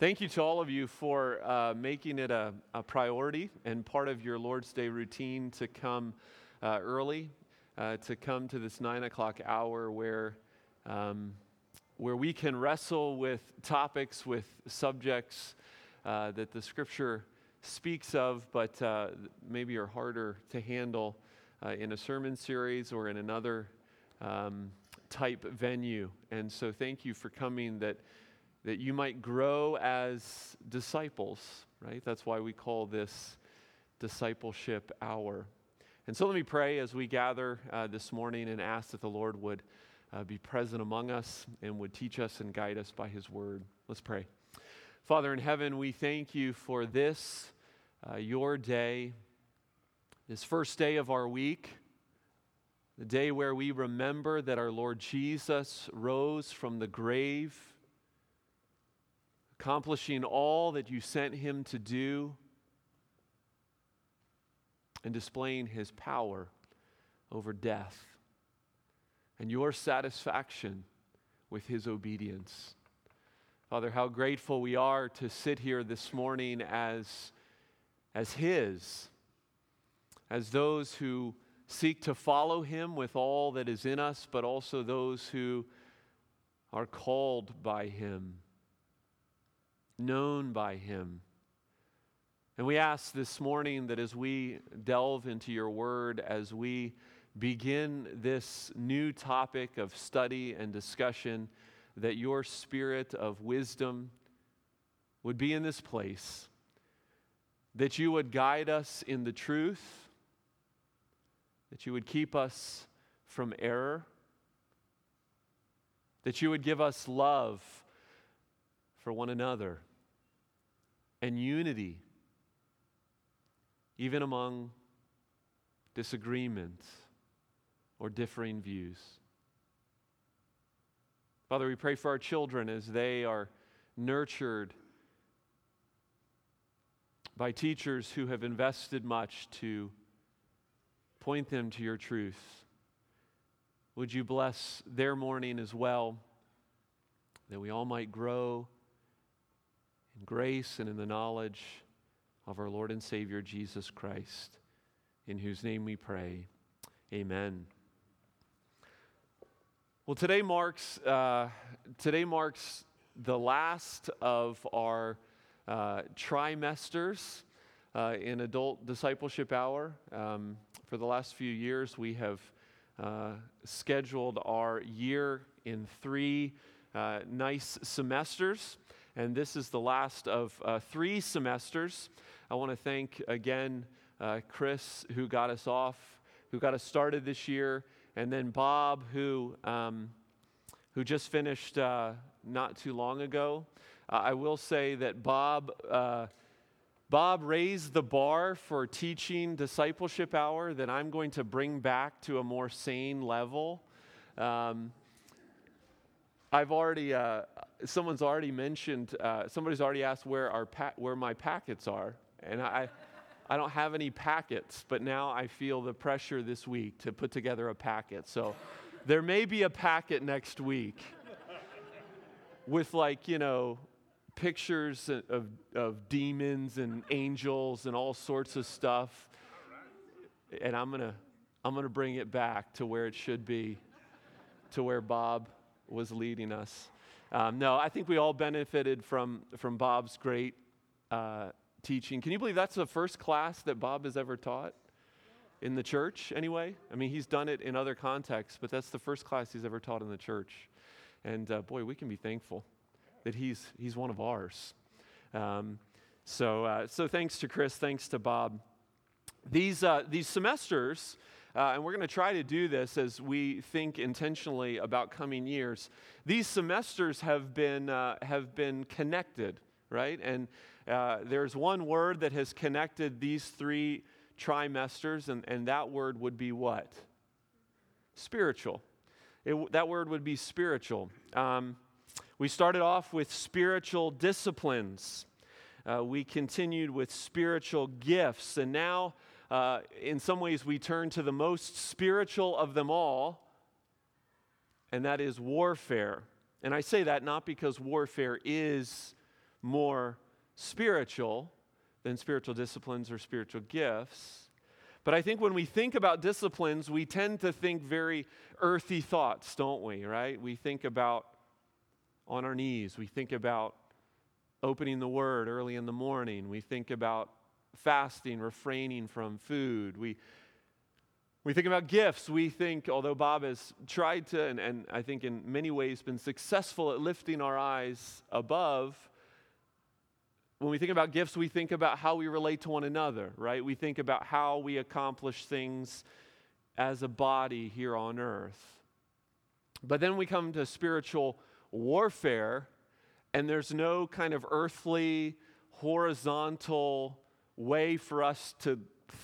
Thank you to all of you for uh, making it a, a, priority and part of your Lord's Day routine to come uh, early, uh, to come to this nine o'clock hour where, um, where we can wrestle with topics, with subjects uh, that the scripture speaks of, but uh, maybe are harder to handle uh, in a sermon series or in another um, type venue. And so, thank you for coming that, that you might grow as disciples, right? That's why we call this discipleship hour. And so, let me pray as we gather uh, this morning and ask that the Lord would uh, be present among us and would teach us and guide us by his word. Let's pray. Father in heaven, we thank you for this, uh, your day, this first day of our week the day where we remember that our Lord Jesus rose from the grave, accomplishing all that you sent him to do, and displaying his power over death and your satisfaction with his obedience. Father, how grateful we are to sit here this morning as, as his, as those who seek to follow him with all that is in us, but also those who are called by him, known by him. And we ask this morning that as we delve into your word, as we begin this new topic of study and discussion, that your spirit of wisdom would be in this place, that you would guide us in the truth that you would keep us from error, that you would give us love for one another and unity, even among disagreement or differing views. Father, we pray for our children as they are nurtured by teachers who have invested much to Point them to your truth. Would you bless their morning as well, that we all might grow in grace and in the knowledge of our Lord and Savior Jesus Christ, in whose name we pray. Amen. Well, today marks, uh, today marks the last of our uh, trimesters uh, in adult discipleship hour. Um, for the last few years, we have uh, scheduled our year in three uh, nice semesters, and this is the last of uh, three semesters. I want to thank again uh, Chris, who got us off, who got us started this year, and then Bob, who, um, who just finished uh, not too long ago. Uh, I will say that Bob Bob raised the bar for teaching discipleship hour that I'm going to bring back to a more sane level. Um, I've already, uh, someone's already mentioned, uh, somebody's already asked where, our pa- where my packets are. And I, I don't have any packets, but now I feel the pressure this week to put together a packet. So there may be a packet next week with, like, you know, pictures of, of demons and angels and all sorts of stuff. And I'm going to I'm going to bring it back to where it should be, to where Bob was leading us. Um, no, I think we all benefited from, from Bob's great uh, teaching. Can you believe that's the first class that Bob has ever taught in the church, anyway? I mean, he's done it in other contexts, but that's the first class he's ever taught in the church. And uh, boy, we can be thankful that he's, he's one of ours. Um, so, uh, so thanks to Chris, thanks to Bob. These, uh, these semesters, uh, and we're going to try to do this as we think intentionally about coming years. These semesters have been, uh, have been connected, right? And uh, there's one word that has connected these three trimesters, and, and that word would be what? Spiritual. It, that word would be spiritual. Um, we started off with spiritual disciplines. Uh, we continued with spiritual gifts. And now, uh, in some ways, we turn to the most spiritual of them all, and that is warfare. And I say that not because warfare is more spiritual than spiritual disciplines or spiritual gifts. But I think when we think about disciplines, we tend to think very earthy thoughts, don't we, right? We think about on our knees, we think about opening the word early in the morning, we think about fasting, refraining from food. We we think about gifts. We think, although Bob has tried to, and, and I think in many ways been successful at lifting our eyes above, when we think about gifts, we think about how we relate to one another, right? We think about how we accomplish things as a body here on earth. But then we come to spiritual warfare, and there's no kind of earthly, horizontal way for us to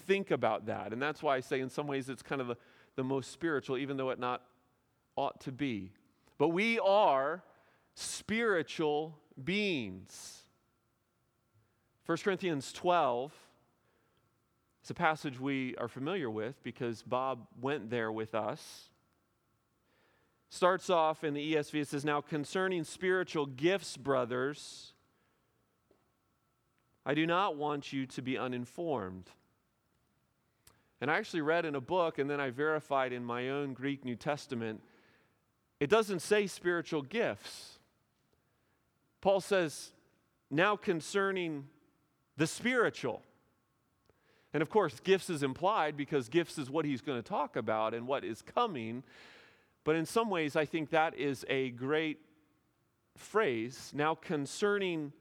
think about that. And that's why I say, in some ways, it's kind of the, the most spiritual, even though it not ought to be. But we are spiritual beings. 1 Corinthians 12 is a passage we are familiar with because Bob went there with us. Starts off in the ESV, it says, Now concerning spiritual gifts, brothers, I do not want you to be uninformed. And I actually read in a book, and then I verified in my own Greek New Testament, it doesn't say spiritual gifts. Paul says, now concerning the spiritual. And of course, gifts is implied because gifts is what he's going to talk about and what is coming. But in some ways, I think that is a great phrase. Now, concerning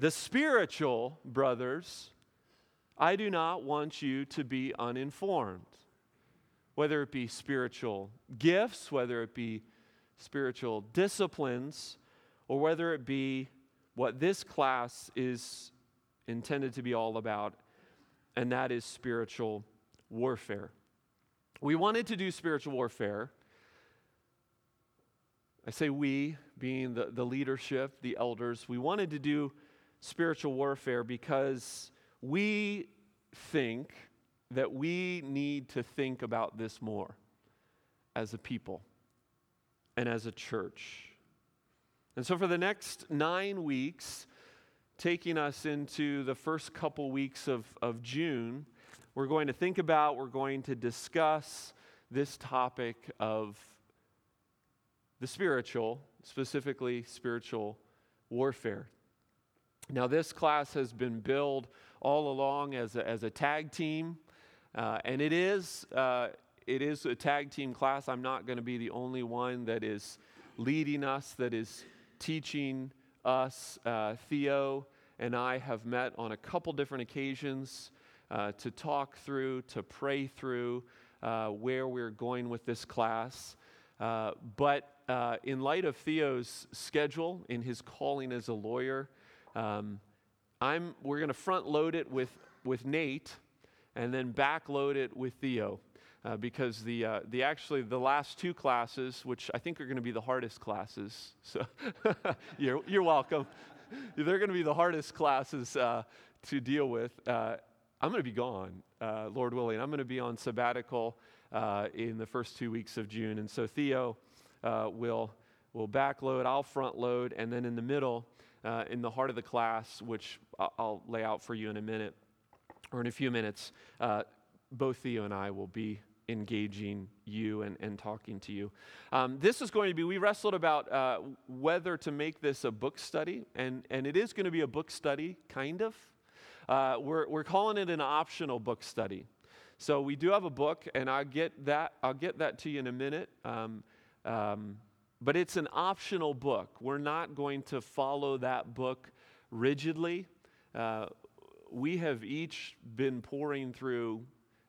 the spiritual brothers, I do not want you to be uninformed. Whether it be spiritual gifts, whether it be spiritual disciplines, or whether it be what this class is intended to be all about, and that is spiritual warfare. We wanted to do spiritual warfare. I say we, being the, the leadership, the elders, we wanted to do spiritual warfare because we think that we need to think about this more as a people and as a church. And so, for the next nine weeks, taking us into the first couple weeks of, of June, we're going to think about, we're going to discuss this topic of the spiritual, specifically spiritual warfare. Now, this class has been billed all along as a, as a tag team, uh, and it is, uh, it is a tag team class. I'm not going to be the only one that is leading us, that is teaching us. Uh, Theo and I have met on a couple different occasions uh, to talk through, to pray through uh, where we're going with this class. Uh, but in light of Theo's schedule, in his calling as a lawyer, um, I'm, we're going to front load it with, with Nate and then back load it with Theo. Uh, because the, uh, the actually the last two classes, which I think are going to be the hardest classes, so you're, you're welcome. They're going to be the hardest classes uh, to deal with. Uh, I'm going to be gone, uh, Lord willing. I'm going to be on sabbatical uh, in the first two weeks of June, and so Theo will will backload. I'll front load, and then in the middle, uh, in the heart of the class, which I'll lay out for you in a minute or in a few minutes, uh, both Theo and I will be engaging you and, and talking to you. Um, this is going to be, we wrestled about uh, whether to make this a book study, and, and it is going to be a book study, kind of. Uh, we're, we're calling it an optional book study. So we do have a book, and I'll get that, I'll get that to you in a minute. Um, um, but it's an optional book. We're not going to follow that book rigidly. Uh, we have each been pouring through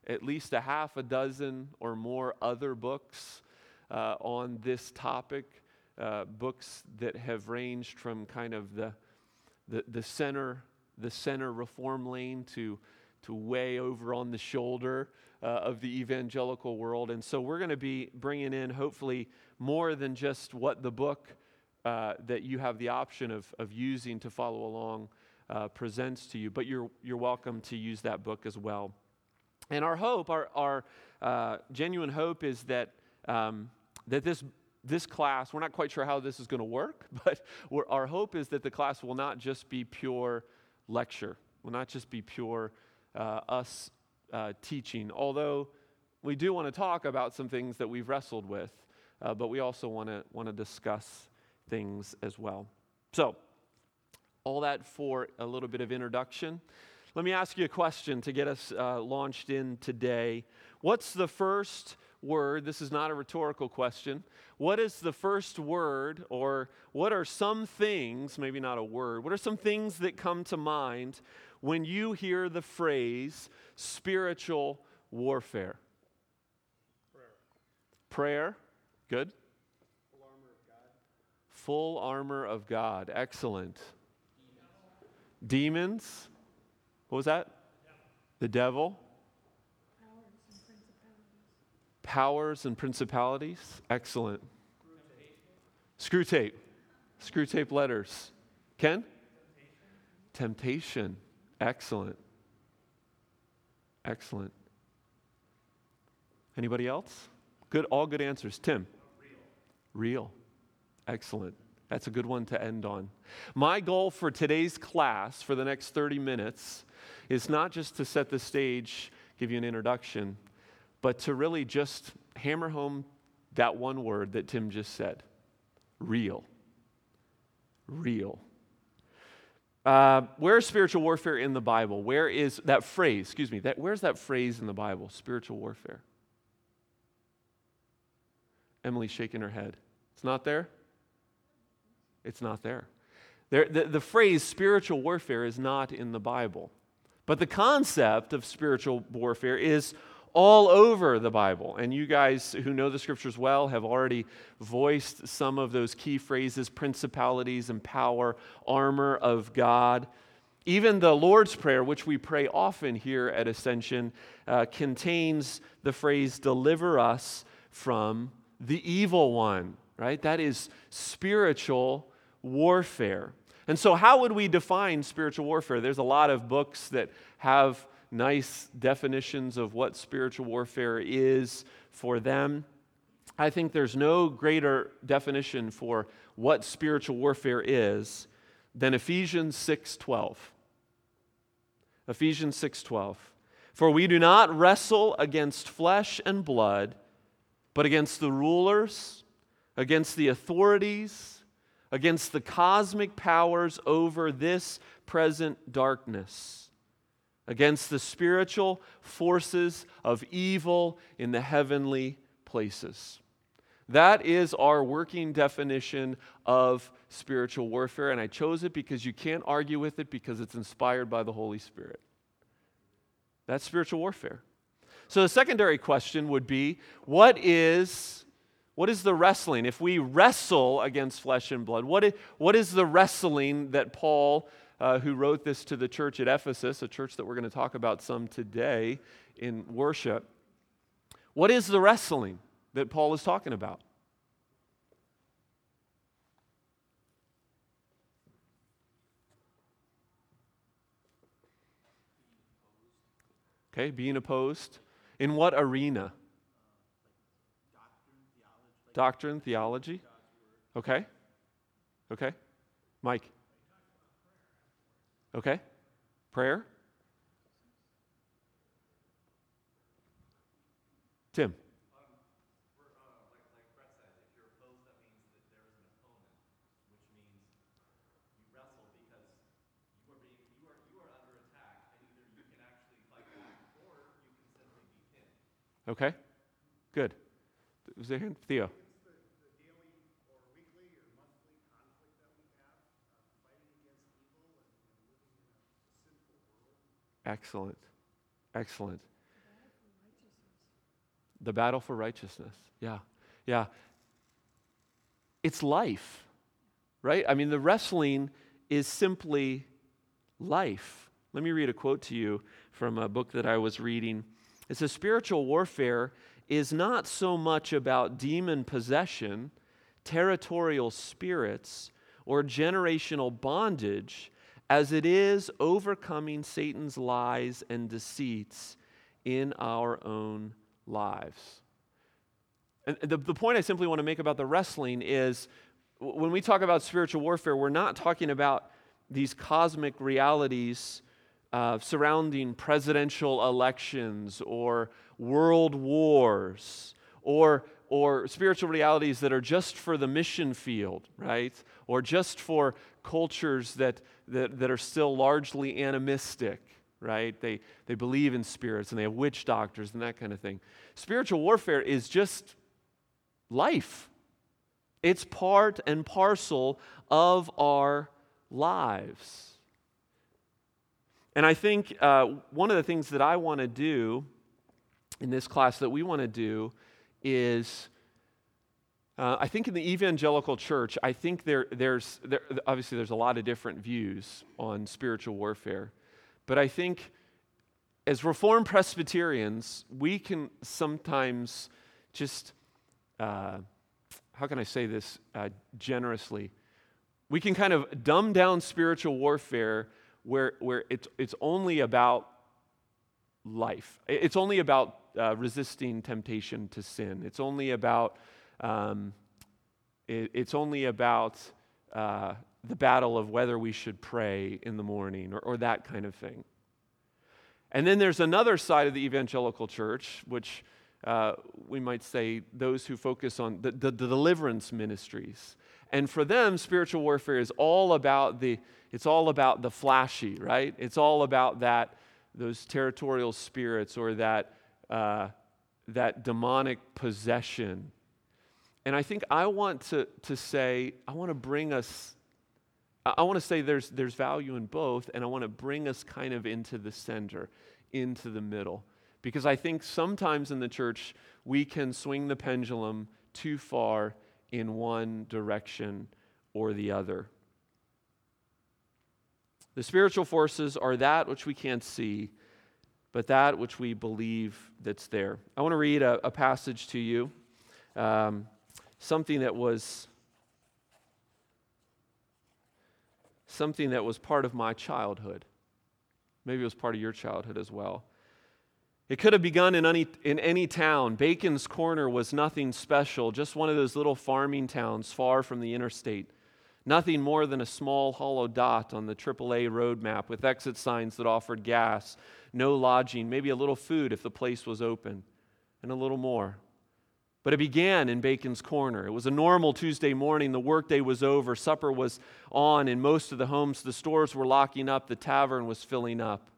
at least a half a dozen or more other books uh, on this topic, uh, books that have ranged from kind of the, the, the center the center reform lane to, to way over on the shoulder uh, of the evangelical world. And so we're going to be bringing in, hopefully, more than just what the book uh, that you have the option of, of using to follow along uh, presents to you, but you're, you're welcome to use that book as well. And our hope, our, our uh, genuine hope, is that, um, that this this class, we're not quite sure how this is going to work, but our hope is that the class will not just be pure lecture, will not just be pure uh, us uh, teaching, although we do want to talk about some things that we've wrestled with, uh, but we also want to want to discuss things as well. So, all that for a little bit of introduction. Let me ask you a question to get us uh, launched in today. What's the first word? This is not a rhetorical question. What is the first word, or what are some things, maybe not a word, what are some things that come to mind when you hear the phrase spiritual warfare? Prayer. Good. Full armor of God. Full armor of God. Excellent. Demons. Demons. What was that? The devil. Powers and principalities. Excellent. Screwtape. Screw tape letters. Ken? Temptation. Excellent. Excellent. Anybody else? Good, all good answers. Tim? Real. Real. Excellent. That's a good one to end on. My goal for today's class for the next 30 minutes is not just to set the stage, give you an introduction, but to really just hammer home that one word that Tim just said real. Real. Uh, where is spiritual warfare in the Bible? Where is that phrase? Excuse me. That, where's that phrase in the Bible? Spiritual warfare. Emily's shaking her head. It's not there? It's not there. there the, the phrase spiritual warfare is not in the Bible. But the concept of spiritual warfare is all over the Bible. And you guys who know the scriptures well have already voiced some of those key phrases principalities and power, armor of God. Even the Lord's Prayer, which we pray often here at Ascension, uh, contains the phrase, deliver us from the evil one, right? That is spiritual warfare. And so, how would we define spiritual warfare? There's a lot of books that have nice definitions of what spiritual warfare is for them. I think there's no greater definition for what spiritual warfare is than Ephesians 6:12. Ephesians 6:12. For we do not wrestle against flesh and blood, but against the rulers, against the authorities, against the cosmic powers over this present darkness, against the spiritual forces of evil in the heavenly places. That is our working definition of spiritual warfare, and I chose it because you can't argue with it because it's inspired by the Holy Spirit. That's spiritual warfare. So the secondary question would be what is what is the wrestling? If we wrestle against flesh and blood, what is, what is the wrestling that Paul, uh, who wrote this to the church at Ephesus, a church that we're going to talk about some today in worship, what is the wrestling that Paul is talking about? Okay, being opposed. In what arena? Doctrine, theology. Okay. Okay. Mike. Okay. Prayer. Tim. Okay, good. Was there? Theo. Excellent. Excellent. The battle for righteousness. Yeah. Yeah. It's life, right? I mean, the wrestling is simply life. Let me read a quote to you from a book that I was reading. It says spiritual warfare is not so much about demon possession, territorial spirits, or generational bondage as it is overcoming Satan's lies and deceits in our own lives. And the, the point I simply want to make about the wrestling is when we talk about spiritual warfare, we're not talking about these cosmic realities uh, surrounding presidential elections or world wars or, or spiritual realities that are just for the mission field, right? Or just for cultures that, that, that are still largely animistic, right? They, they believe in spirits and they have witch doctors and that kind of thing. Spiritual warfare is just life, it's part and parcel of our lives. And I think uh, one of the things that I want to do in this class that we want to do is uh, I think in the evangelical church, I think there, there's there, obviously there's a lot of different views on spiritual warfare, but I think as Reformed Presbyterians, we can sometimes just uh, how can I say this uh, generously? We can kind of dumb down spiritual warfare where, where it's, it's only about life. It's only about uh, resisting temptation to sin. It's only about, um, it, it's only about uh, the battle of whether we should pray in the morning or, or that kind of thing. And then there's another side of the evangelical church, which uh, we might say those who focus on the, the, the deliverance ministries. And for them, spiritual warfare is all about the, it's all about the flashy, right? It's all about that, those territorial spirits or that, uh, that demonic possession. And I think I want to, to say, I want to bring us, I want to say there's, there's value in both, and I want to bring us kind of into the center, into the middle. Because I think sometimes in the church, we can swing the pendulum too far in one direction or the other. The spiritual forces are that which we can't see, but that which we believe that's there. I want to read a, a passage to you, um, something that was something that was part of my childhood. Maybe it was part of your childhood as well. It could have begun in any, in any town. Bacon's Corner was nothing special, just one of those little farming towns far from the interstate. Nothing more than a small hollow dot on the AAA road map with exit signs that offered gas, no lodging, maybe a little food if the place was open, and a little more. But it began in Bacon's Corner. It was a normal Tuesday morning. The workday was over. Supper was on in most of the homes. The stores were locking up. The tavern was filling up.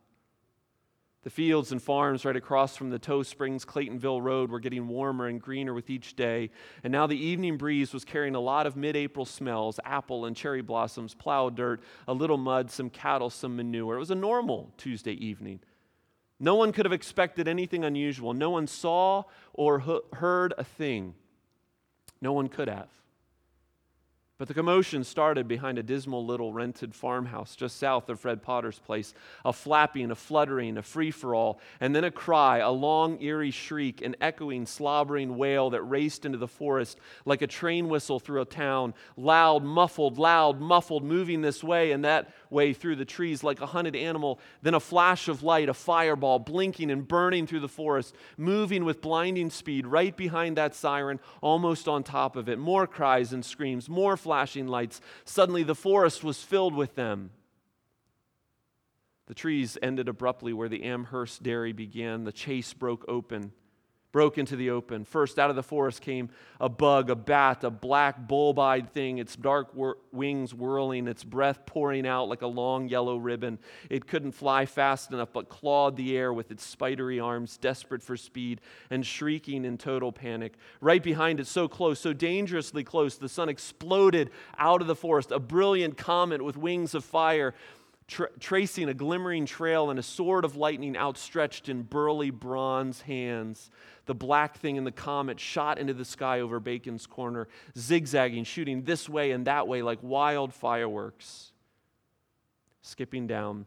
The fields and farms right across from the Toe Springs Claytonville Road were getting warmer and greener with each day, and now the evening breeze was carrying a lot of mid April smells apple and cherry blossoms, plowed dirt, a little mud, some cattle, some manure. It was a normal Tuesday evening. No one could have expected anything unusual. No one saw or heard a thing. No one could have. But the commotion started behind a dismal little rented farmhouse just south of Fred Potter's place. A flapping, a fluttering, a free for all, and then a cry, a long, eerie shriek, an echoing, slobbering wail that raced into the forest like a train whistle through a town. Loud, muffled, loud, muffled, moving this way and that way through the trees like a hunted animal. Then a flash of light, a fireball, blinking and burning through the forest, moving with blinding speed right behind that siren, almost on top of it. More cries and screams, more flashes flashing lights. Suddenly, the forest was filled with them. The trees ended abruptly where the Amherst dairy began. The chase broke open broke into the open. First, out of the forest came a bug, a bat, a black, bulb eyed thing, its dark wor- wings whirling, its breath pouring out like a long yellow ribbon. It couldn't fly fast enough, but clawed the air with its spidery arms, desperate for speed and shrieking in total panic. Right behind it, so close, so dangerously close, the sun exploded out of the forest, a brilliant comet with wings of fire. Tra- tracing a glimmering trail and a sword of lightning outstretched in burly bronze hands the black thing in the comet shot into the sky over Bacon's Corner, zigzagging, shooting this way and that way like wild fireworks. Skipping down,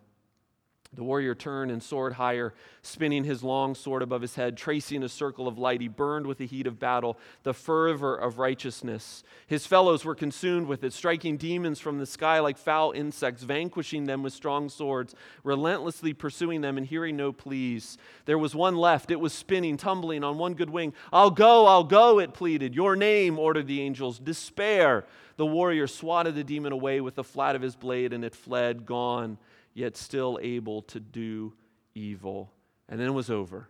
The warrior turned and soared higher, spinning his long sword above his head, tracing a circle of light. He burned with the heat of battle, the fervor of righteousness. His fellows were consumed with it, striking demons from the sky like foul insects, vanquishing them with strong swords, relentlessly pursuing them and hearing no pleas. There was one left. It was spinning, tumbling on one good wing. I'll go, I'll go, it pleaded. Your name, ordered the angels. Despair. The warrior swatted the demon away with the flat of his blade, and it fled, gone yet still able to do evil. And then it was over.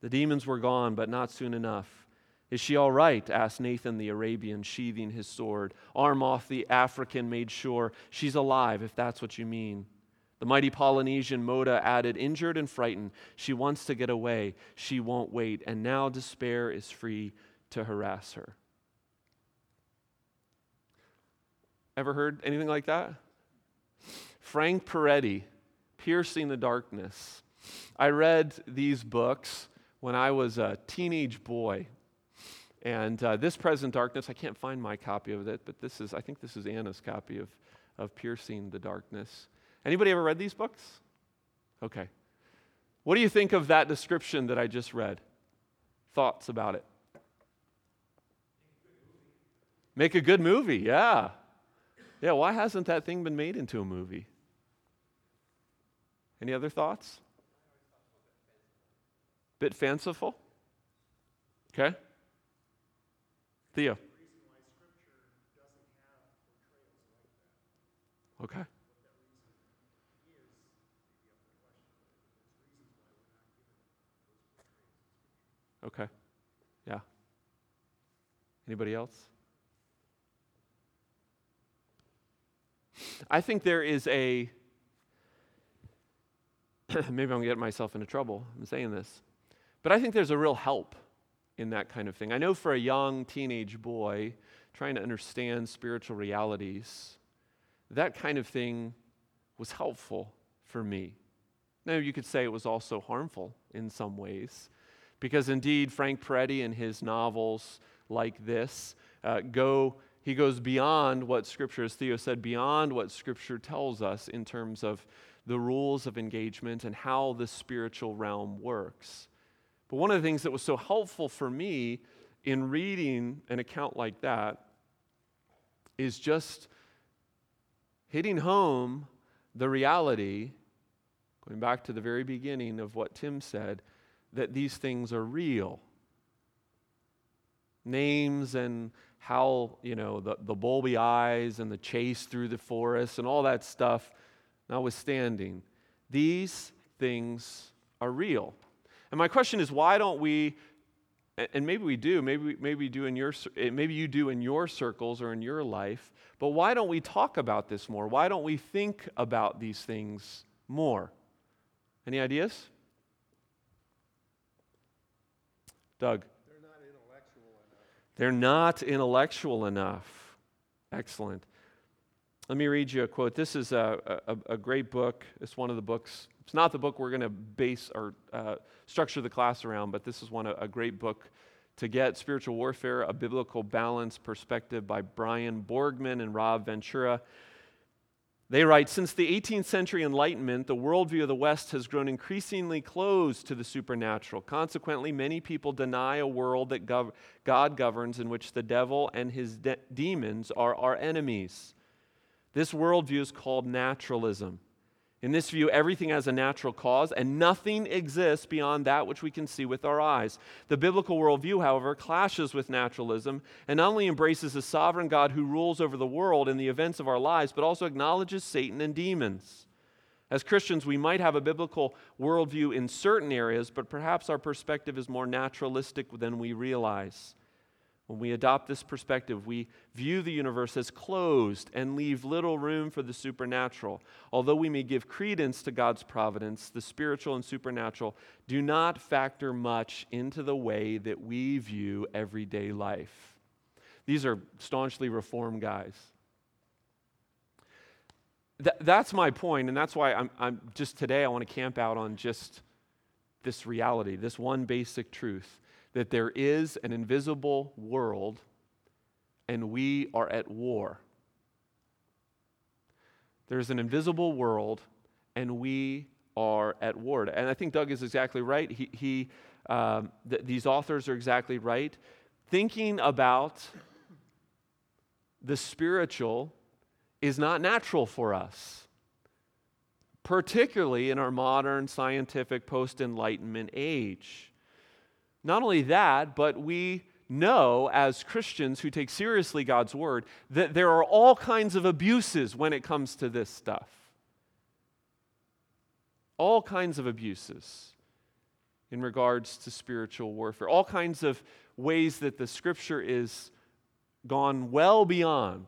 The demons were gone, but not soon enough. Is she all right? asked Nathan the Arabian, sheathing his sword. Armoth the African made sure she's alive, if that's what you mean. The mighty Polynesian Mota added, injured and frightened. She wants to get away. She won't wait. And now despair is free to harass her. Ever heard anything like that? Frank Peretti, Piercing the Darkness. I read these books when I was a teenage boy. And uh, this present darkness, I can't find my copy of it, but this is, I think this is Anna's copy of, of Piercing the Darkness. Anybody ever read these books? Okay. What do you think of that description that I just read? Thoughts about it? Make a good movie, yeah. Yeah, why hasn't that thing been made into a movie? Any other thoughts? Bit fanciful? Okay. Theo. Okay. Okay. Yeah. Anybody else? I think there is a maybe I'm going to get myself into trouble I'm saying this, but I think there's a real help in that kind of thing. I know for a young teenage boy trying to understand spiritual realities, that kind of thing was helpful for me. Now, you could say it was also harmful in some ways, because indeed, Frank Peretti in his novels like this uh, go. He goes beyond what Scripture, as Theo said, beyond what Scripture tells us in terms of the rules of engagement and how the spiritual realm works. But one of the things that was so helpful for me in reading an account like that is just hitting home the reality, going back to the very beginning of what Tim said, that these things are real. Names and how, you know, the, the bulby eyes and the chase through the forest and all that stuff notwithstanding, these things are real. And my question is, why don't we, and maybe we do, maybe, maybe we do in your, eh, maybe you do in your circles or in your life, but why don't we talk about this more? Why don't we think about these things more? Any ideas? Doug. They're not intellectual enough. They're not intellectual enough. Excellent. Let me read you a quote. This is a, a, a great book. It's one of the books. It's not the book we're going to base or uh, structure the class around, but this is one a great book to get spiritual warfare, a biblical balance perspective by Brian Borgman and Rob Ventura. They write Since the 18th century Enlightenment, the worldview of the West has grown increasingly closed to the supernatural. Consequently, many people deny a world that gov- God governs in which the devil and his de- demons are our enemies. This worldview is called naturalism. In this view, everything has a natural cause, and nothing exists beyond that which we can see with our eyes. The biblical worldview, however, clashes with naturalism and not only embraces a sovereign God who rules over the world and the events of our lives, but also acknowledges Satan and demons. As Christians, we might have a biblical worldview in certain areas, but perhaps our perspective is more naturalistic than we realize. When we adopt this perspective, we view the universe as closed and leave little room for the supernatural. Although we may give credence to God's providence, the spiritual and supernatural do not factor much into the way that we view everyday life. These are staunchly reformed guys. Th- that's my point, and that's why I'm, I'm just today I want to camp out on just this reality, this one basic truth that there is an invisible world and we are at war. There's an invisible world and we are at war. And I think Doug is exactly right. He, he um, th- these authors are exactly right. Thinking about the spiritual is not natural for us, particularly in our modern scientific post Enlightenment age. Not only that, but we know as Christians who take seriously God's word that there are all kinds of abuses when it comes to this stuff. All kinds of abuses in regards to spiritual warfare, all kinds of ways that the scripture is gone well beyond.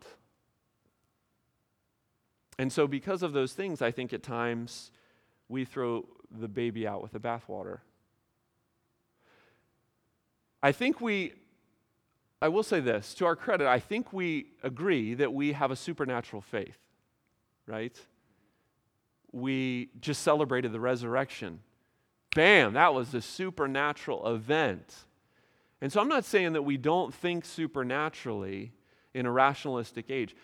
And so, because of those things, I think at times we throw the baby out with the bathwater. I think we, I will say this to our credit, I think we agree that we have a supernatural faith, right? We just celebrated the resurrection. Bam, that was a supernatural event. And so I'm not saying that we don't think supernaturally in a rationalistic age,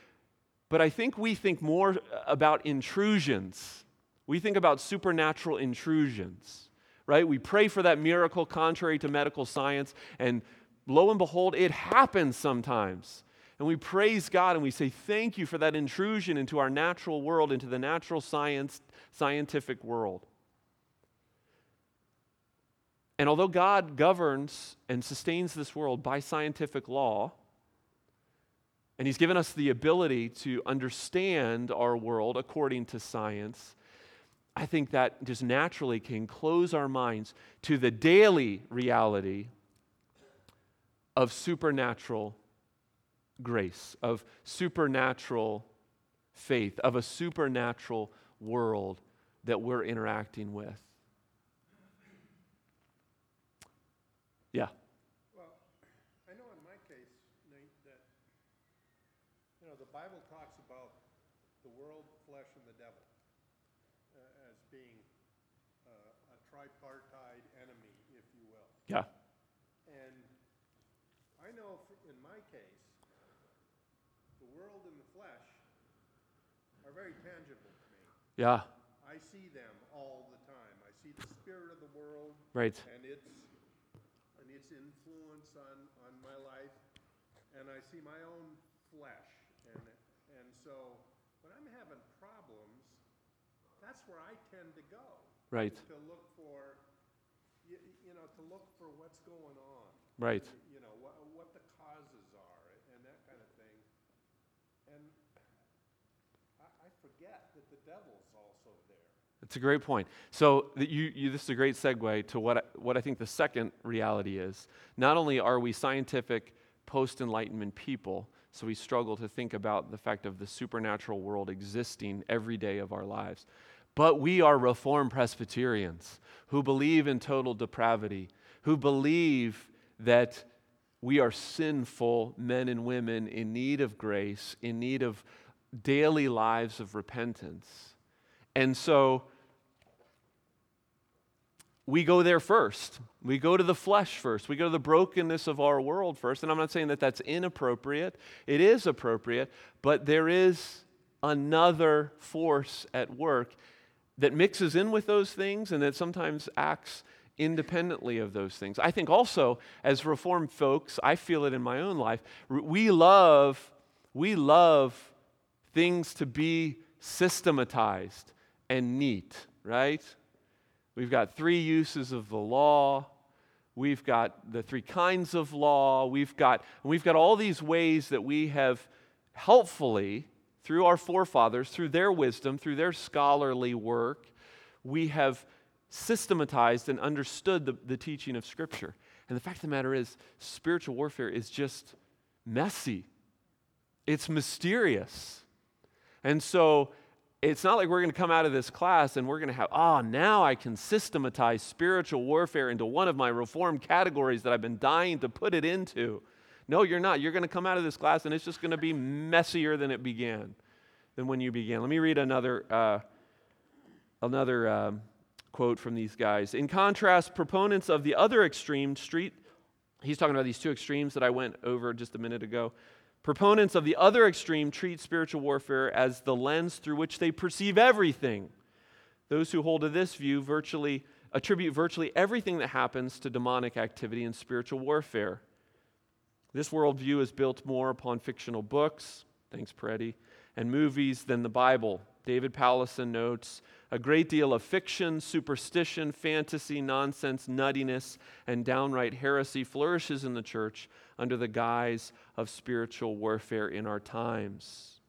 but I think we think more about intrusions. We think about supernatural intrusions, right? We pray for that miracle contrary to medical science, and lo and behold, it happens sometimes. And we praise God and we say, Thank you for that intrusion into our natural world, into the natural science, scientific world. And although God governs and sustains this world by scientific law, and He's given us the ability to understand our world according to science, I think that just naturally can close our minds to the daily reality of supernatural grace, of supernatural faith, of a supernatural world that we're interacting with. Yeah. Well, I know in my case, Nate, that, you know, the Bible talks about the world, flesh, and the devil uh, as being uh, a tripartite enemy, if you will. Yeah. And I know f- in my case, the world and the flesh are very tangible to me. Yeah. I see them all the time. I see the spirit of the world Right. and its and its influence on on my life, and I see my own flesh, and and so when I'm having problems, that's where I tend to go Right. to look for, you, you know, to look for what's going on, Right. you know, what what the causes are, and that kind of thing, and I, I forget that the devil's also there. It's a great point. So you, you, this is a great segue to what I, what I think the second reality is. Not only are we scientific, post-enlightenment people, so we struggle to think about the fact of the supernatural world existing every day of our lives, but we are Reformed Presbyterians who believe in total depravity, who believe that we are sinful men and women in need of grace, in need of daily lives of repentance. And so we go there first. We go to the flesh first. We go to the brokenness of our world first. And I'm not saying that that's inappropriate, it is appropriate, but there is another force at work that mixes in with those things and that sometimes acts independently of those things. I think also, as Reformed folks, I feel it in my own life, we love, we love things to be systematized and neat, right? We've got three uses of the law. We've got the three kinds of law. We've got, we've got all these ways that we have helpfully, through our forefathers, through their wisdom, through their scholarly work, we have systematized and understood the, the teaching of Scripture. And the fact of the matter is, spiritual warfare is just messy, it's mysterious. And so it's not like we're going to come out of this class and we're going to have, ah, oh, now I can systematize spiritual warfare into one of my reform categories that I've been dying to put it into. No, you're not. You're going to come out of this class and it's just going to be messier than it began, than when you began. Let me read another, uh, another um, quote from these guys. In contrast, proponents of the other extreme street, he's talking about these two extremes that I went over just a minute ago. Proponents of the other extreme treat spiritual warfare as the lens through which they perceive everything. Those who hold to this view virtually attribute virtually everything that happens to demonic activity and spiritual warfare. This worldview is built more upon fictional books, thanks, Peretti, and movies than the Bible. David Powlison notes a great deal of fiction, superstition, fantasy, nonsense, nuttiness, and downright heresy flourishes in the church under the guise of spiritual warfare in our times.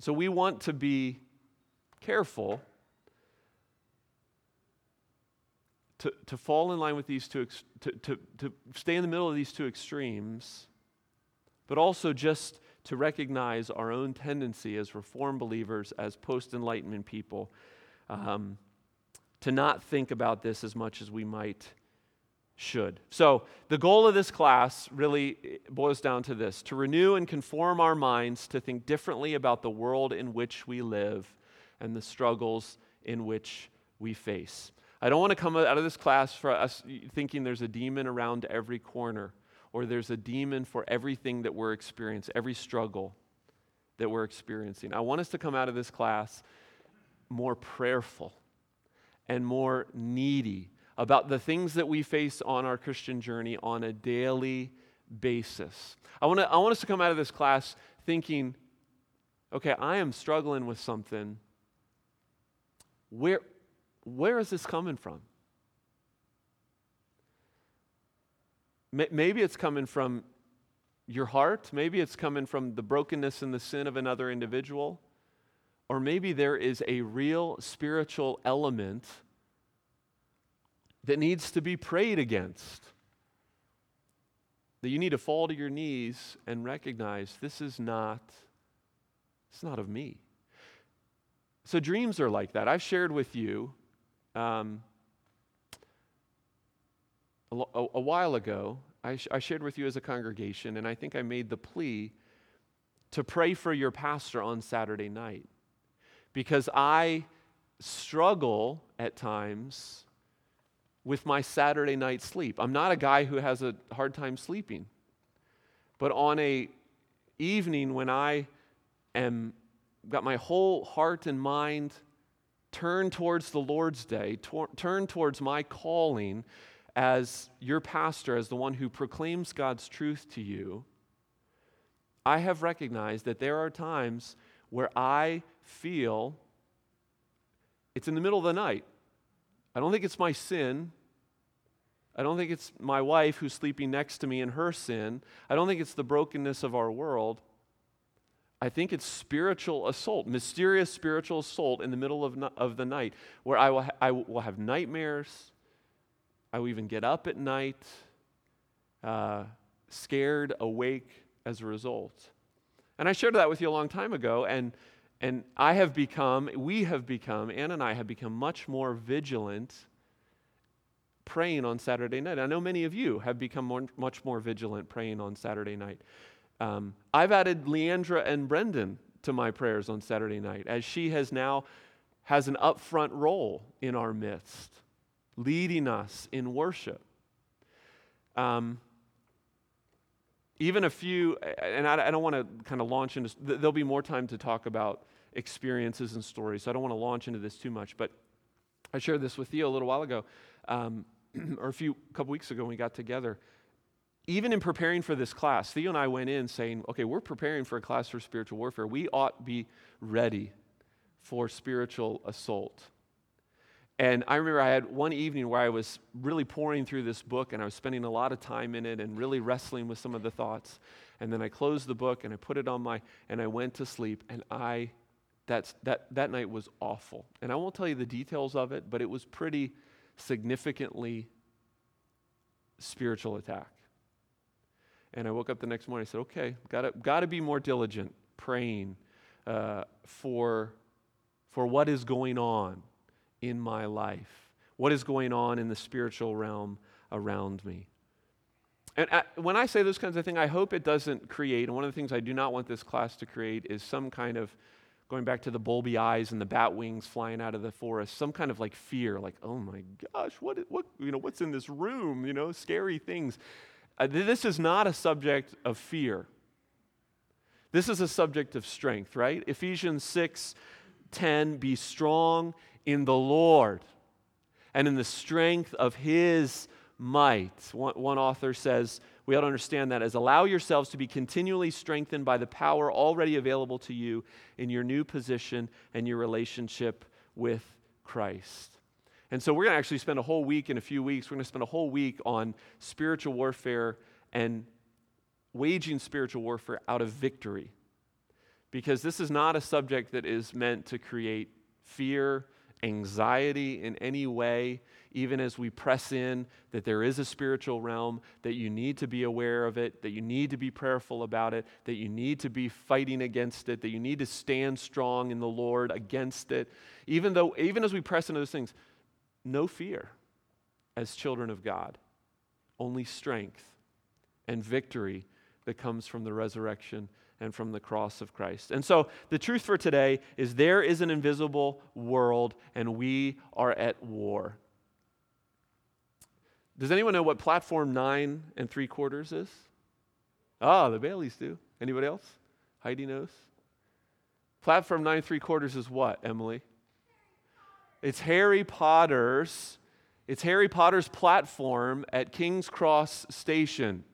So we want to be careful to, to fall in line with these two, to, to, to stay in the middle of these two extremes, but also just to recognize our own tendency as reform believers, as post Enlightenment people, um, to not think about this as much as we might should. So, the goal of this class really boils down to this to renew and conform our minds to think differently about the world in which we live and the struggles in which we face. I don't want to come out of this class for us thinking there's a demon around every corner or there's a demon for everything that we're experiencing, every struggle that we're experiencing. I want us to come out of this class more prayerful and more needy about the things that we face on our Christian journey on a daily basis. I want, to, I want us to come out of this class thinking, okay, I am struggling with something. Where, where is this coming from? Maybe it's coming from your heart. Maybe it's coming from the brokenness and the sin of another individual. Or maybe there is a real spiritual element that needs to be prayed against. That you need to fall to your knees and recognize this is not, it's not of me. So dreams are like that. I've shared with you um, a, a, while ago. I, sh- I shared with you as a congregation, and I think I made the plea to pray for your pastor on Saturday night because I struggle at times with my Saturday night sleep. I'm not a guy who has a hard time sleeping. But on a evening when I am got my whole heart and mind turned towards the Lord's day, tor- turned towards my calling as your pastor, as the one who proclaims God's truth to you, I have recognized that there are times where I feel it's in the middle of the night. I don't think it's my sin. I don't think it's my wife who's sleeping next to me in her sin. I don't think it's the brokenness of our world. I think it's spiritual assault, mysterious spiritual assault in the middle of, no, of the night, where I will, ha- I will have nightmares. I will even get up at night, uh, scared, awake as a result. And I shared that with you a long time ago, and, and I have become, we have become, Ann and I have become much more vigilant praying on Saturday night. I know many of you have become more, much more vigilant praying on Saturday night. Um, I've added Leandra and Brendan to my prayers on Saturday night, as she has now has an upfront role in our midst, leading us in worship. Um, even a few, and I, I don't want to kind of launch into, there'll be more time to talk about experiences and stories, so I don't want to launch into this too much, but I shared this with Theo a little while ago, um, or a few couple weeks ago when we got together. Even in preparing for this class, Theo and I went in saying, okay, we're preparing for a class for spiritual warfare. We ought be ready for spiritual assault. And I remember I had one evening where I was really pouring through this book and I was spending a lot of time in it and really wrestling with some of the thoughts. And then I closed the book and I put it on my, and I went to sleep and I, that's, that, that night was awful. And I won't tell you the details of it, but it was pretty significantly spiritual attack. And I woke up the next morning and said, okay, gotta, gotta be more diligent praying uh, for, for what is going on in my life, what is going on in the spiritual realm around me. And I, when I say those kinds of things, I hope it doesn't create, and one of the things I do not want this class to create is some kind of, going back to the bulby eyes and the bat wings flying out of the forest, some kind of like fear, like, oh my gosh, what, what, you know, what's in this room, you know, scary things. Uh, this is not a subject of fear. This is a subject of strength, right? Ephesians 6 10 Be strong in the Lord and in the strength of his might. One, one, author says, we ought to understand that as allow yourselves to be continually strengthened by the power already available to you in your new position and your relationship with Christ. And so we're going to actually spend a whole week in a few weeks. We're going to spend a whole week on spiritual warfare and waging spiritual warfare out of victory. Because this is not a subject that is meant to create fear, anxiety in any way, even as we press in that there is a spiritual realm, that you need to be aware of it, that you need to be prayerful about it, that you need to be fighting against it, that you need to stand strong in the Lord against it. Even though, even as we press into those things, no fear as children of God, only strength and victory that comes from the resurrection and from the cross of Christ. And so the truth for today is there is an invisible world and we are at war. Does anyone know what platform nine and three quarters is? Ah, the Baileys do. Anybody else? Heidi knows. Platform nine and three quarters is what, Emily? It's Harry Potter's. It's Harry Potter's platform at King's Cross Station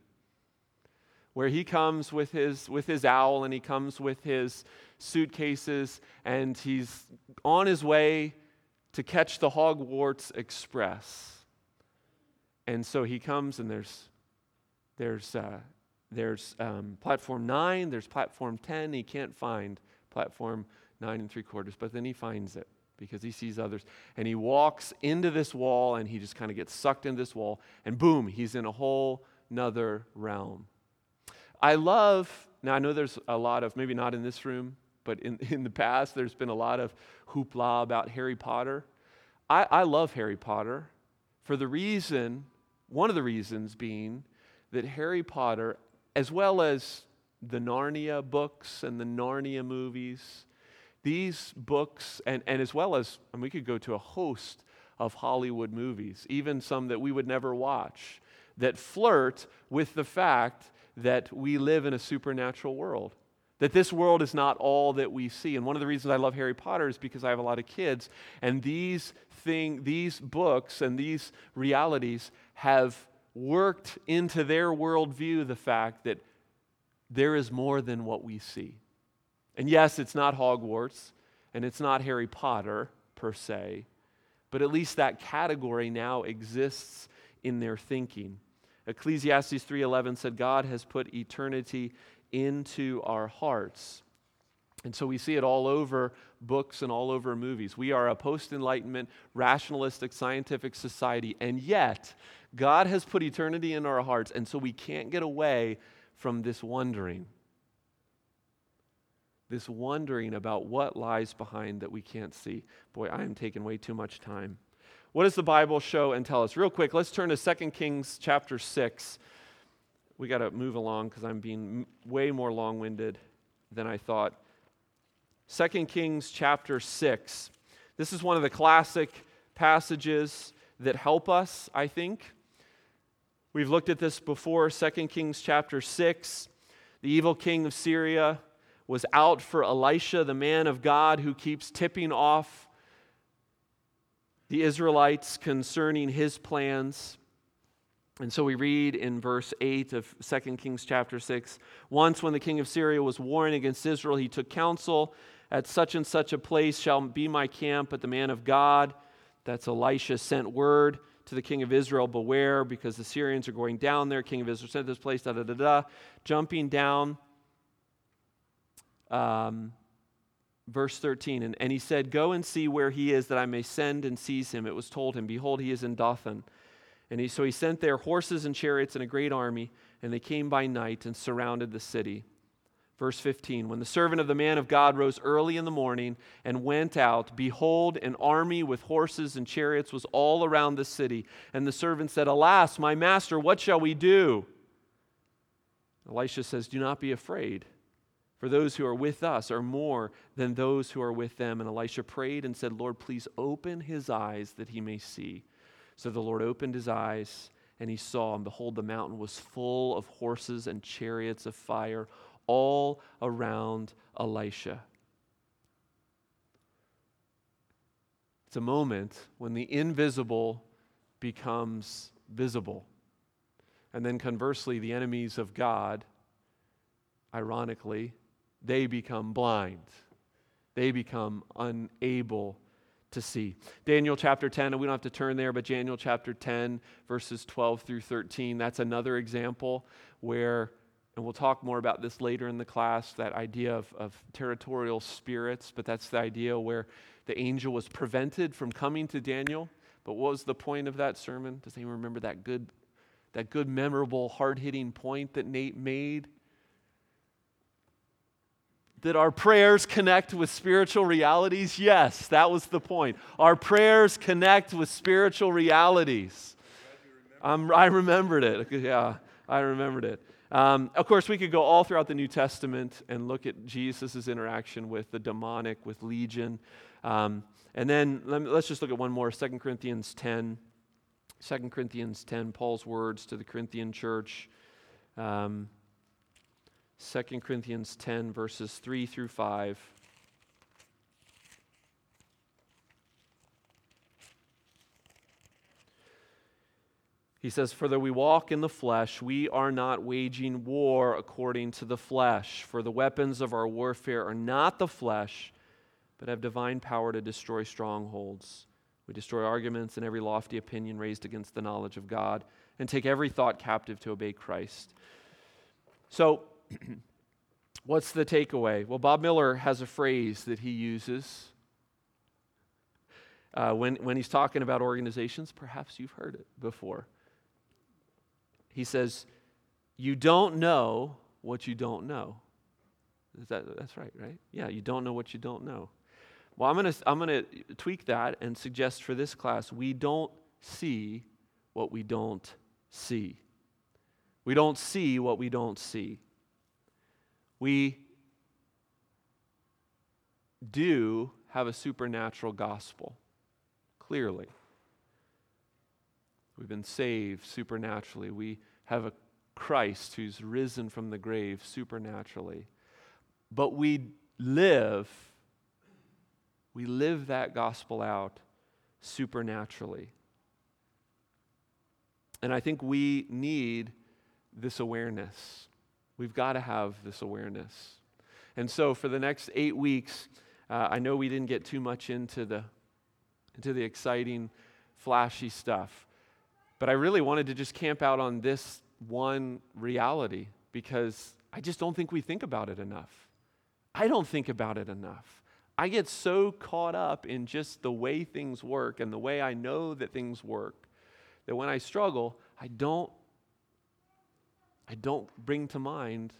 where he comes with his, with his owl and he comes with his suitcases and he's on his way to catch the Hogwarts Express. And so he comes and there's, there's, uh, there's um, platform nine, there's platform 10. He can't find platform nine and three quarters, but then he finds it because he sees others. And he walks into this wall and he just kind of gets sucked into this wall, and boom, he's in a whole nother realm. I love, now I know there's a lot of, maybe not in this room, but in, in the past, there's been a lot of hoopla about Harry Potter. I, I love Harry Potter for the reason, one of the reasons being that Harry Potter, as well as the Narnia books and the Narnia movies, these books, and, and as well as, and we could go to a host of Hollywood movies, even some that we would never watch, that flirt with the fact that we live in a supernatural world. That this world is not all that we see. And one of the reasons I love Harry Potter is because I have a lot of kids, and these thing, these books and these realities have worked into their worldview the fact that there is more than what we see. And yes, it's not Hogwarts, and it's not Harry Potter per se, but at least that category now exists in their thinking. Ecclesiastes 3:11 said God has put eternity into our hearts. And so we see it all over books and all over movies. We are a post enlightenment, rationalistic, scientific society, and yet God has put eternity in our hearts, and so we can't get away from this wondering. This wondering about what lies behind that we can't see. Boy, I am taking way too much time. What does the Bible show and tell us? Real quick, let's turn to 2 Kings chapter 6. We got to move along because I'm being way more long winded than I thought. 2 Kings chapter 6. This is one of the classic passages that help us, I think. We've looked at this before, 2 Kings chapter 6. The evil king of Syria was out for Elisha, the man of God who keeps tipping off the Israelites concerning his plans. And so we read in verse 8 of 2 Kings chapter 6 Once, when the king of Syria was warring against Israel, he took counsel at such and such a place shall be my camp. But the man of God, that's Elisha, sent word to the king of Israel, Beware, because the Syrians are going down there. King of Israel sent this place, da da da da. Jumping down. Um, verse 13 and, and he said go and see where he is that i may send and seize him. It was told him behold he is in dothan. And he, so he sent there horses and chariots and a great army and they came by night and surrounded the city. Verse 15 when the servant of the man of god rose early in the morning and went out behold an army with horses and chariots was all around the city. And the servant said alas my master what shall we do? Elisha says do not be afraid for those who are with us are more than those who are with them. And Elisha prayed and said, Lord, please open his eyes that he may see. So the Lord opened his eyes, and he saw, and behold, the mountain was full of horses and chariots of fire all around Elisha. It's a moment when the invisible becomes visible. And then conversely, the enemies of God, ironically, they become blind. They become unable to see. Daniel chapter 10, and we don't have to turn there, but Daniel chapter 10, verses 12 through 13, that's another example where, and we'll talk more about this later in the class, that idea of, of territorial spirits, but that's the idea where the angel was prevented from coming to Daniel. But what was the point of that sermon? Does anyone remember that good, that good, memorable, hard hitting point that Nate made? That our prayers connect with spiritual realities? Yes, that was the point. Our prayers connect with spiritual realities. I remembered it. Yeah, I remembered it. Um, of course, we could go all throughout the New Testament and look at Jesus' interaction with the demonic, with Legion. Um, and then let us just look at one more 2 Corinthians 10. 2 Corinthians 10, Paul's words to the Corinthian church. Um, 2 Corinthians 10, verses 3 through 5. He says, For though we walk in the flesh, we are not waging war according to the flesh. For the weapons of our warfare are not the flesh, but have divine power to destroy strongholds. We destroy arguments and every lofty opinion raised against the knowledge of God, and take every thought captive to obey Christ. So, What's the takeaway? Well, Bob Miller has a phrase that he uses uh, when, when he's talking about organizations. Perhaps you've heard it before. He says, You don't know what you don't know. That, that's right, right? Yeah, you don't know what you don't know. Well, I'm going to I'm going to tweak that and suggest for this class we don't see what we don't see. We don't see what we don't see we do have a supernatural gospel, clearly. We've been saved supernaturally. We have a Christ who's risen from the grave supernaturally. But we live, we live that gospel out supernaturally. And I think we need this awareness. We've got to have this awareness. And so for the next eight weeks, uh, I know we didn't get too much into the, into the exciting, flashy stuff, but I really wanted to just camp out on this one reality because I just don't think we think about it enough. I don't think about it enough. I get so caught up in just the way things work and the way I know that things work that when I struggle, I don't I don't bring to mind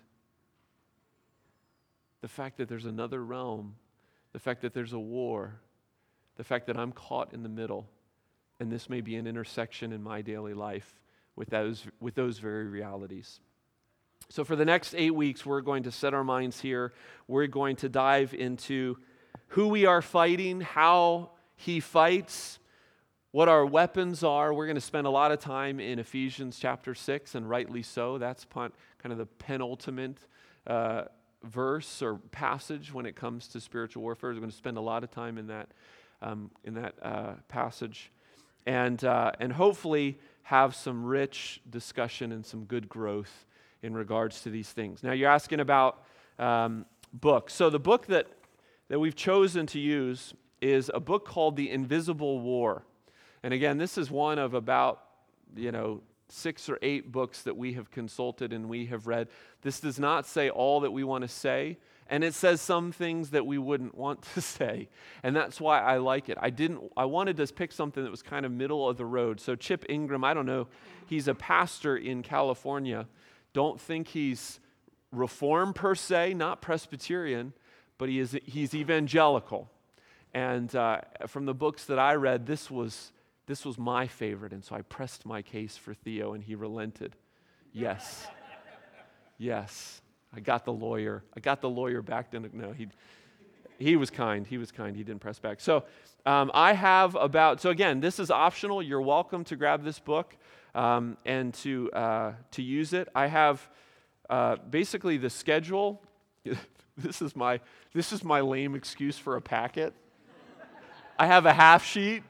the fact that there's another realm, the fact that there's a war, the fact that I'm caught in the middle, and this may be an intersection in my daily life with those, with those very realities. So, for the next eight weeks, we're going to set our minds here. We're going to dive into who we are fighting, how he fights, what our weapons are. We're going to spend a lot of time in Ephesians chapter 6, and rightly so. That's kind of the penultimate uh, verse or passage when it comes to spiritual warfare. We're going to spend a lot of time in that, um, in that uh, passage. And, uh, and hopefully have some rich discussion and some good growth in regards to these things. Now, you're asking about um, books. So, the book that, that we've chosen to use is a book called The Invisible War. And again, this is one of about, you know, six or eight books that we have consulted and we have read. This does not say all that we want to say, and it says some things that we wouldn't want to say. And that's why I like it. I didn't I wanted to pick something that was kind of middle of the road. So Chip Ingram, I don't know, he's a pastor in California. Don't think he's reform per se, not Presbyterian, but he is he's evangelical. And uh, from the books that I read, this was this was my favorite, and so I pressed my case for Theo, and he relented. Yes. yes. I got the lawyer. I got the lawyer back. Then, no, he, he was kind. He was kind. He didn't press back. So um, I have about, so again, this is optional. You're welcome to grab this book um, and to, uh, to use it. I have uh, basically the schedule. this, is my, this is my lame excuse for a packet. I have a half sheet.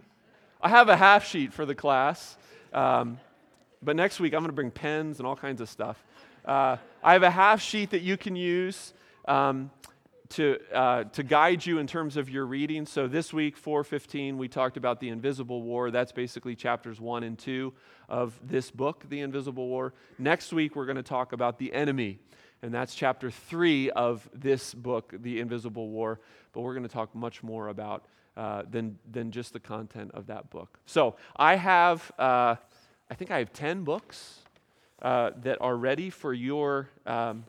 I have a half sheet for the class. Um, but next week, I'm going to bring pens and all kinds of stuff. Uh, I have a half sheet that you can use um, to, uh, to guide you in terms of your reading. So this week, 415, we talked about the invisible war. That's basically chapters 1 and 2 of this book, The Invisible War. Next week, we're going to talk about the enemy. And that's chapter 3 of this book, The Invisible War. But we're going to talk much more about uh, than, than just the content of that book. So I have, uh, I think I have 10 books uh, that are ready for your, um,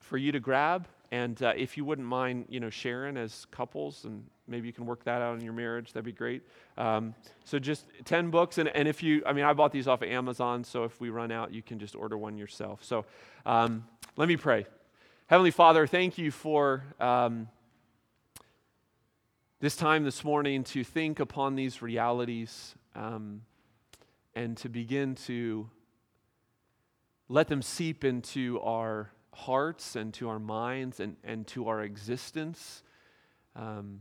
for you to grab. And uh, if you wouldn't mind, you know, sharing as couples, and maybe you can work that out in your marriage, that'd be great. Um, so just 10 books. And, and if you, I mean, I bought these off of Amazon, so if we run out, you can just order one yourself. So um, let me pray. Heavenly Father, thank you for um, this time this morning to think upon these realities um, and to begin to let them seep into our hearts and to our minds and, and to our existence. Um,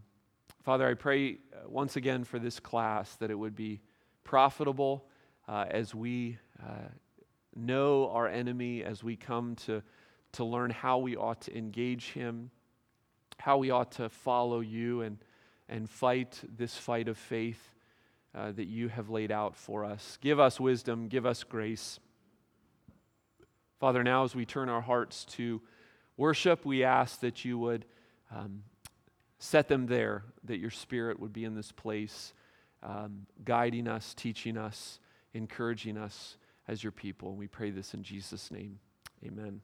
Father, I pray uh, once again for this class that it would be profitable uh, as we uh, know our enemy, as we come to, to learn how we ought to engage him, how we ought to follow you and, and fight this fight of faith uh, that you have laid out for us. Give us wisdom, give us grace. Father, now as we turn our hearts to worship, we ask that you would um, set them there, that your Spirit would be in this place, um, guiding us, teaching us, encouraging us as your people. And we pray this in Jesus' name. Amen.